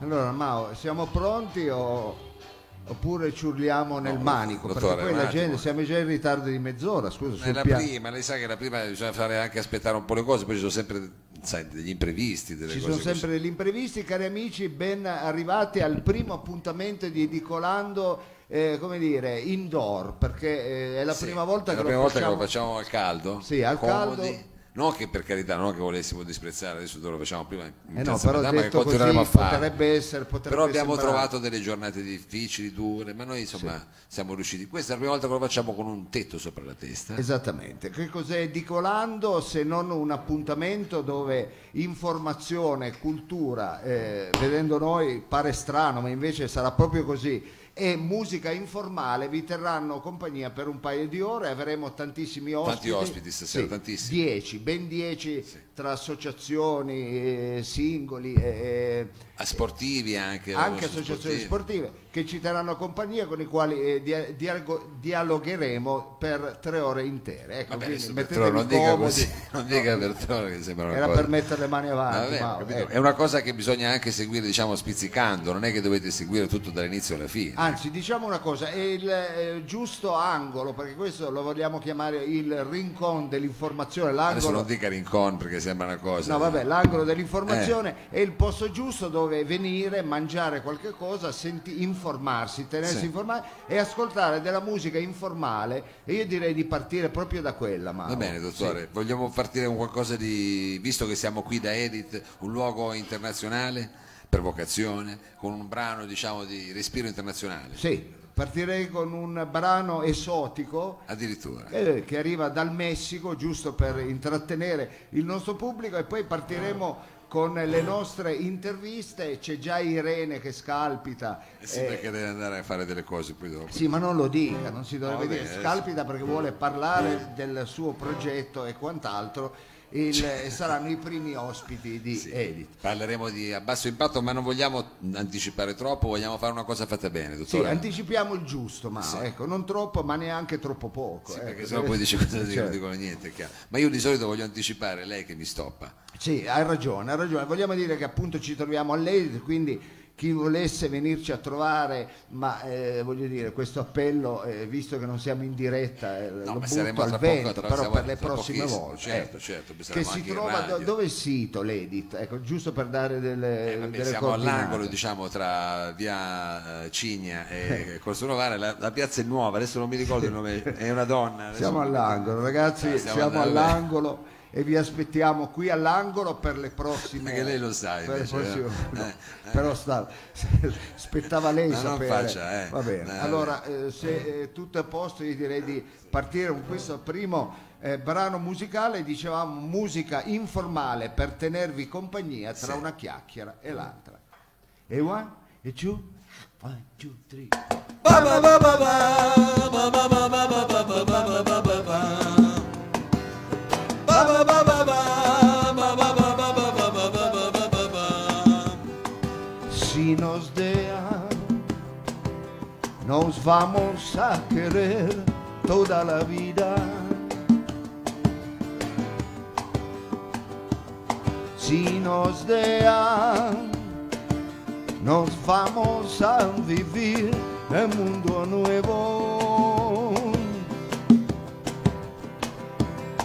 Allora, Mao, siamo pronti o... oppure ci urliamo nel No, manico? dottore, perché poi un la attimo. gente, siamo già in ritardo di mezz'ora, scusa, È sul la piano. prima, lei sa che la prima bisogna fare anche aspettare un po' le cose, poi ci sono sempre sai, degli imprevisti, delle Ci cose sono sempre degli imprevisti, cari amici, ben arrivati al primo appuntamento di Edicolando, eh, come dire, indoor, perché eh, è la Sì, prima volta è che la lo prima volta facciamo. che lo facciamo al caldo. Sì, al comodi. Non che per carità, non che volessimo disprezzare, adesso lo facciamo prima in Eh no, però metà, ma che detto così a fare. potrebbe essere potrebbe Però abbiamo sembrare- trovato delle giornate difficili, dure, ma noi insomma siamo riusciti. Questa è la prima volta che lo facciamo con un tetto sopra la testa. Esattamente, che cos'è Edicolando se non un appuntamento dove informazione, cultura, eh, vedendo noi pare strano, ma invece sarà proprio così, e musica informale vi terranno compagnia per un paio di ore, avremo tantissimi ospiti. Tanti ospiti stasera, Sì, tantissimi. Dieci, ben dieci tra associazioni, eh, singoli, eh, A sportivi anche. anche associazioni sportive che ci terranno compagnia con i quali eh, dia- dialogo- dialogheremo per tre ore intere. Ecco, Vabbè, quindi adesso mettetevi Bertone, non dica comodi. così, non dica Bertone che sembra una Era cosa. per mettere le mani avanti. Vabbè, capito? ecco. È una cosa che bisogna anche seguire, diciamo, spizzicando, non è che dovete seguire tutto dall'inizio alla fine. Anzi, diciamo una cosa, è il eh, giusto angolo, perché questo lo vogliamo chiamare il rincon dell'informazione, Adesso l'angolo... non dica rincon perché sembra una cosa. No, vabbè, l'angolo dell'informazione Eh. è il posto giusto dove venire, mangiare qualche cosa, senti- informarsi, tenersi Sì. informati e ascoltare della musica informale. E io direi di partire proprio da quella. Mao. Va bene, dottore, vogliamo partire con qualcosa di. visto che siamo qui da Edit, un luogo internazionale per vocazione, con un brano diciamo di respiro internazionale. Sì, sì, partirei con un brano esotico. Addirittura. eh, che arriva dal Messico giusto per intrattenere il nostro pubblico e poi partiremo con le nostre interviste c'è già Irene che scalpita Eh sì, eh, perché deve andare a fare delle cose poi dopo. Sì, ma non lo dica, non si dovrebbe No, dire. Scalpita perché vuole parlare del suo progetto e quant'altro. Il- e saranno i primi ospiti di Sì. Edith. Parleremo di a basso impatto, ma non vogliamo anticipare troppo, vogliamo fare una cosa fatta bene, Sì, dottore. anticipiamo il giusto, ma Sì. ecco, non troppo, ma neanche troppo poco. Sì, ecco. perché sennò poi dice cosa dico, Certo. non dicono niente, chiaro. Ma io di solito voglio anticipare lei che mi stoppa. Sì, hai ragione, hai ragione. Vogliamo dire che appunto ci troviamo all'Edith, quindi chi volesse venirci a trovare, ma eh, voglio dire, questo appello, eh, visto che non siamo in diretta, eh, lo ma butto al poco, vento, però siamo per le prossime volte. certo, ecco. certo, che si trova, do- dove è il sito l'Edith? Ecco, giusto per dare delle, Eh, vabbè, delle siamo all'angolo diciamo tra via eh, Cigna e Corso Novara, la, la piazza è nuova, adesso non mi ricordo il nome, è una donna. Siamo all'angolo, ragazzi, Ah, siamo, andando- all'angolo e vi aspettiamo qui all'angolo per le prossime. Perché lei lo sa, per invece, prossime- eh? no, Eh, eh. Però sta, spettava lei non sapere. faccia, eh. Va bene. Eh, allora, se eh, tutto è a posto, io direi di partire con questo primo brano musicale. Dicevamo musica informale per tenervi compagnia tra Sì. una chiacchiera e l'altra. E one, e two, one, two, three. Si nos vamos a querer toda la vida. Si nos deja, nos vamos a vivir un mundo nuevo.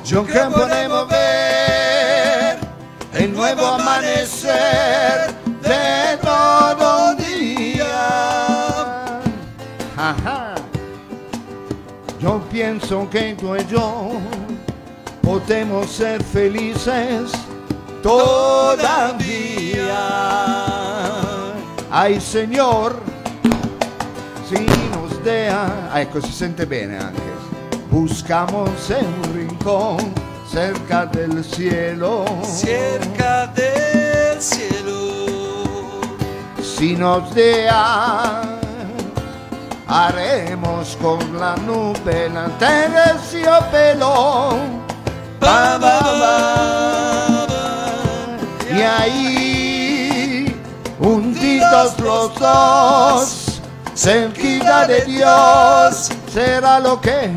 Yo que podemos ver el nuevo amanecer Ajá. Yo pienso que tú y yo podemos ser felices todavía. Ay Señor, si nos deja, ah, ecco si sente bene anche. Buscamos un rincón cerca del cielo. cerca del cielo. Si nos deja, haremos con la nube la terciopelo. Ba, ba, ba, Y ahí, hundidos los dos, cerquita de Dios, será lo que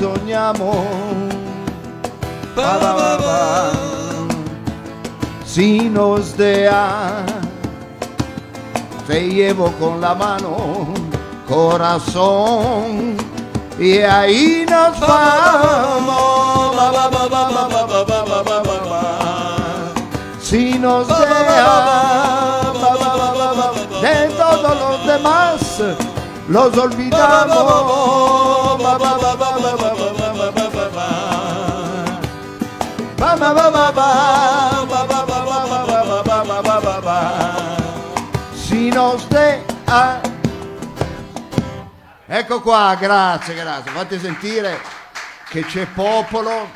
soñamos. Si nos deja, te llevo con la mano, corazón. Y ahí nos vamos. Si nos dejan de todos los demás, los olvidamos. Si nos dejan Ecco qua, grazie, grazie. Fate sentire che c'è popolo